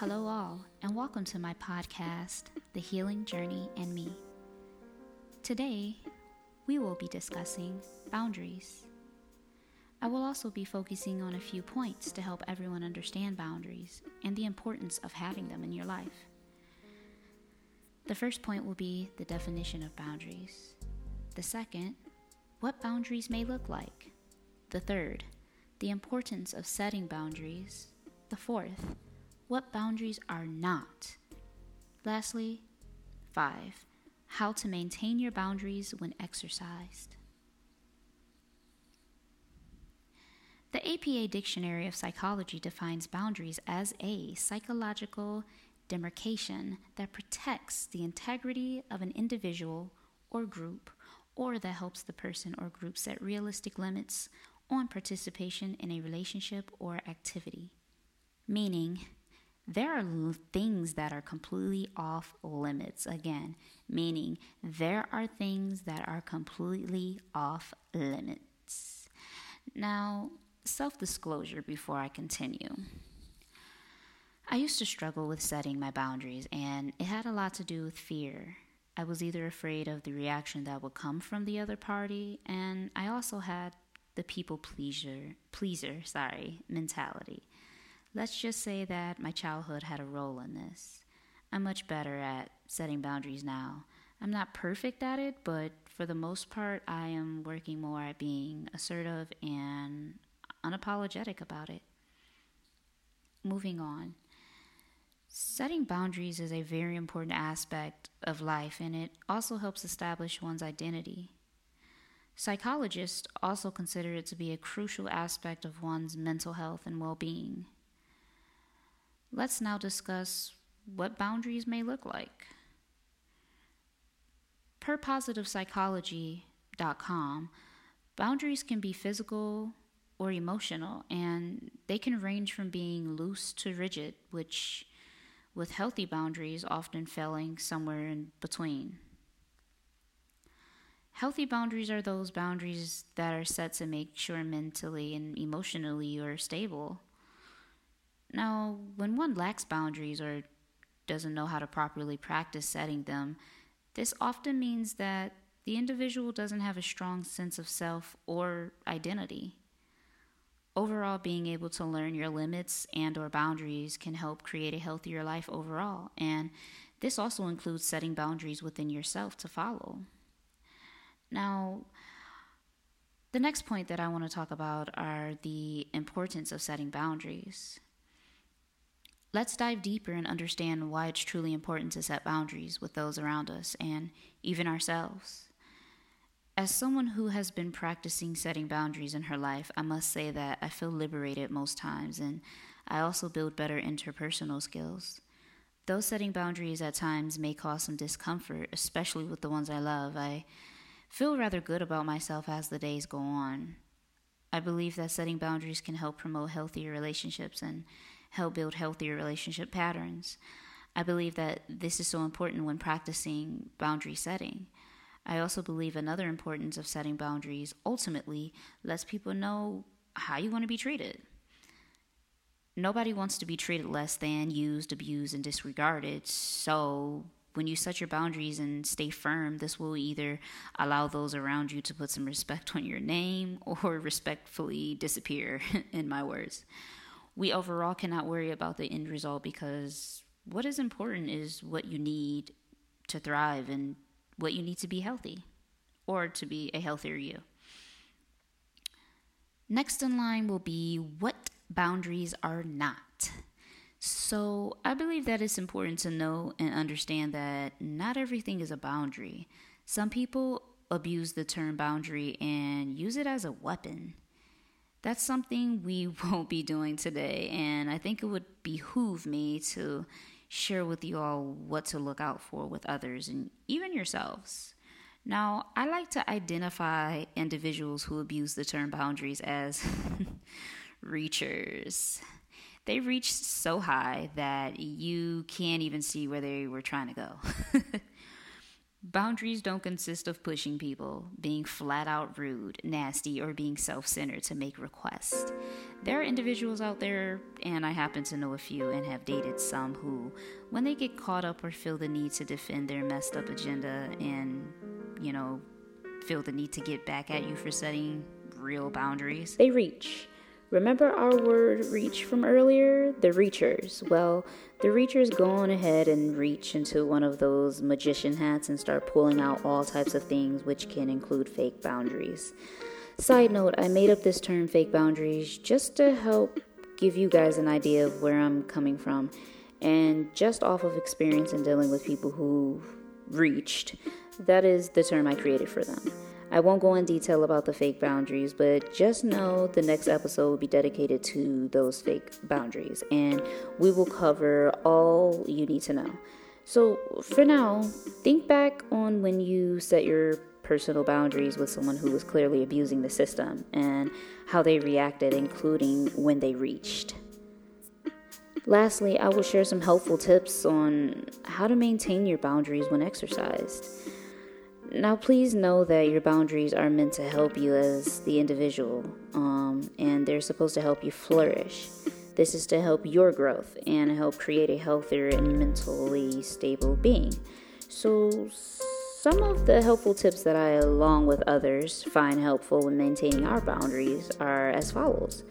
Hello, all, and welcome to my podcast, The Healing Journey and Me. Today, we will be discussing boundaries. I will also be focusing on a few points to help everyone understand boundaries and the importance of having them in your life. The first point will be the definition of boundaries. The second, what boundaries may look like. The third, the importance of setting boundaries. The fourth, what boundaries are not. Lastly, 5. How to maintain your boundaries when exercised. The APA Dictionary of Psychology defines boundaries as a psychological demarcation that protects the integrity of an individual or group, or that helps the person or group set realistic limits on participation in a relationship or activity. Meaning, there are things that are completely off limits. Again, meaning there are things that are completely off limits. Now, self disclosure before I continue. I used to struggle with setting my boundaries, and it had a lot to do with fear. I was either afraid of the reaction that would come from the other party, and I also had the people pleaser, pleaser, sorry, mentality. Let's just say that my childhood had a role in this. I'm much better at setting boundaries now. I'm not perfect at it, but for the most part, I am working more at being assertive and unapologetic about it. Moving on. Setting boundaries is a very important aspect of life, and it also helps establish one's identity. Psychologists also consider it to be a crucial aspect of one's mental health and well being. Let's now discuss what boundaries may look like. Per positivepsychology.com, boundaries can be physical or emotional, and they can range from being loose to rigid, which, with healthy boundaries, often falling somewhere in between. Healthy boundaries are those boundaries that are set to make sure mentally and emotionally you are stable. Now, when one lacks boundaries or doesn't know how to properly practice setting them, this often means that the individual doesn't have a strong sense of self or identity. Overall, being able to learn your limits and or boundaries can help create a healthier life overall, and this also includes setting boundaries within yourself to follow. Now, the next point that I want to talk about are the importance of setting boundaries. Let's dive deeper and understand why it's truly important to set boundaries with those around us and even ourselves. As someone who has been practicing setting boundaries in her life, I must say that I feel liberated most times and I also build better interpersonal skills. Though setting boundaries at times may cause some discomfort, especially with the ones I love, I feel rather good about myself as the days go on. I believe that setting boundaries can help promote healthier relationships and help build healthier relationship patterns. I believe that this is so important when practicing boundary setting. I also believe another importance of setting boundaries ultimately lets people know how you want to be treated. Nobody wants to be treated less than, used, abused, and disregarded. So, when you set your boundaries and stay firm, this will either allow those around you to put some respect on your name or respectfully disappear, in my words we overall cannot worry about the end result because what is important is what you need to thrive and what you need to be healthy or to be a healthier you. Next in line will be what boundaries are not. So, I believe that it's important to know and understand that not everything is a boundary. Some people abuse the term boundary and use it as a weapon. That's something we won't be doing today, and I think it would behoove me to share with you all what to look out for with others and even yourselves. Now, I like to identify individuals who abuse the term boundaries as reachers they reach so high that you can't even see where they were trying to go. Boundaries don't consist of pushing people, being flat out rude, nasty, or being self centered to make requests. There are individuals out there, and I happen to know a few and have dated some who, when they get caught up or feel the need to defend their messed up agenda and, you know, feel the need to get back at you for setting real boundaries, they reach. Remember our word reach from earlier? The reachers. Well, the reachers go on ahead and reach into one of those magician hats and start pulling out all types of things, which can include fake boundaries. Side note, I made up this term fake boundaries just to help give you guys an idea of where I'm coming from and just off of experience in dealing with people who reached. That is the term I created for them. I won't go in detail about the fake boundaries, but just know the next episode will be dedicated to those fake boundaries and we will cover all you need to know. So, for now, think back on when you set your personal boundaries with someone who was clearly abusing the system and how they reacted, including when they reached. Lastly, I will share some helpful tips on how to maintain your boundaries when exercised. Now, please know that your boundaries are meant to help you as the individual, um, and they're supposed to help you flourish. This is to help your growth and help create a healthier and mentally stable being. So, some of the helpful tips that I, along with others, find helpful when maintaining our boundaries are as follows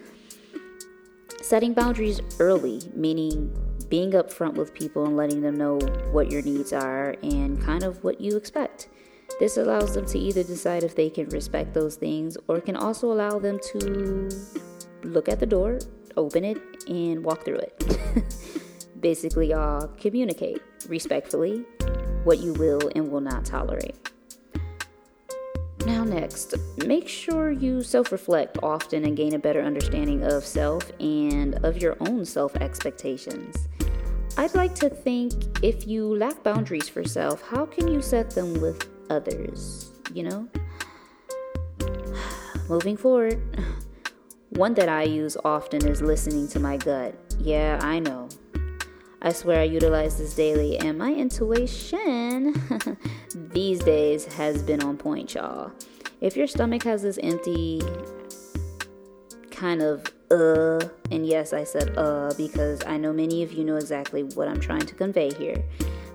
setting boundaries early, meaning being upfront with people and letting them know what your needs are and kind of what you expect. This allows them to either decide if they can respect those things or can also allow them to look at the door, open it, and walk through it. Basically, uh, communicate respectfully what you will and will not tolerate. Now, next, make sure you self reflect often and gain a better understanding of self and of your own self expectations. I'd like to think if you lack boundaries for self, how can you set them with others, you know? Moving forward, one that I use often is listening to my gut. Yeah, I know. I swear I utilize this daily, and my intuition these days has been on point, y'all. If your stomach has this empty kind of uh, and yes, I said uh because I know many of you know exactly what I'm trying to convey here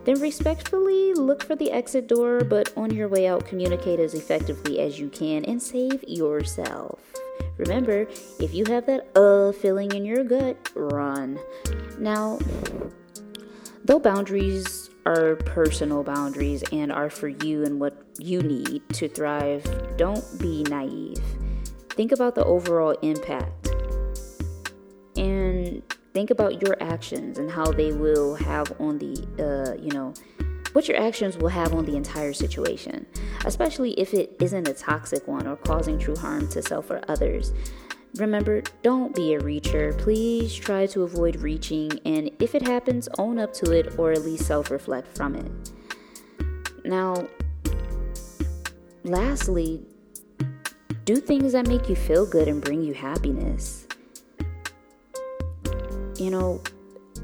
then respectfully look for the exit door, but on your way out, communicate as effectively as you can and save yourself. Remember, if you have that uh feeling in your gut, run. Now, though boundaries are personal boundaries and are for you and what you need to thrive, don't be naive. Think about the overall impact. And think about your actions and how they will have on the uh, you know what your actions will have on the entire situation especially if it isn't a toxic one or causing true harm to self or others. Remember don't be a reacher. Please try to avoid reaching and if it happens own up to it or at least self-reflect from it. Now lastly do things that make you feel good and bring you happiness you know,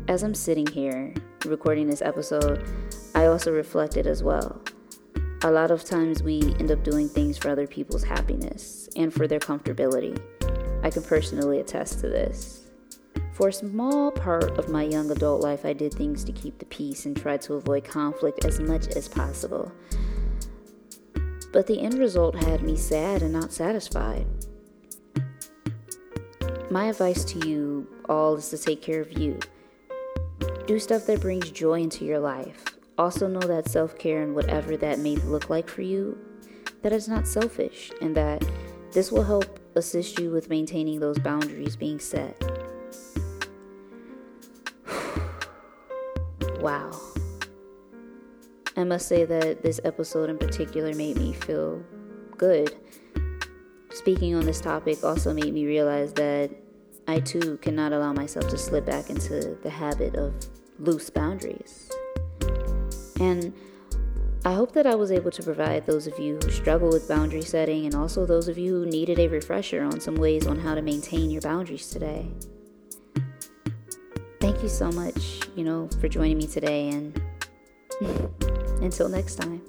as I'm sitting here recording this episode, I also reflected as well. A lot of times we end up doing things for other people's happiness and for their comfortability. I can personally attest to this. For a small part of my young adult life, I did things to keep the peace and tried to avoid conflict as much as possible. But the end result had me sad and not satisfied. My advice to you all is to take care of you. Do stuff that brings joy into your life. Also, know that self care and whatever that may look like for you, that is not selfish, and that this will help assist you with maintaining those boundaries being set. wow. I must say that this episode in particular made me feel good. Speaking on this topic also made me realize that I too cannot allow myself to slip back into the habit of loose boundaries. And I hope that I was able to provide those of you who struggle with boundary setting and also those of you who needed a refresher on some ways on how to maintain your boundaries today. Thank you so much, you know, for joining me today and until next time.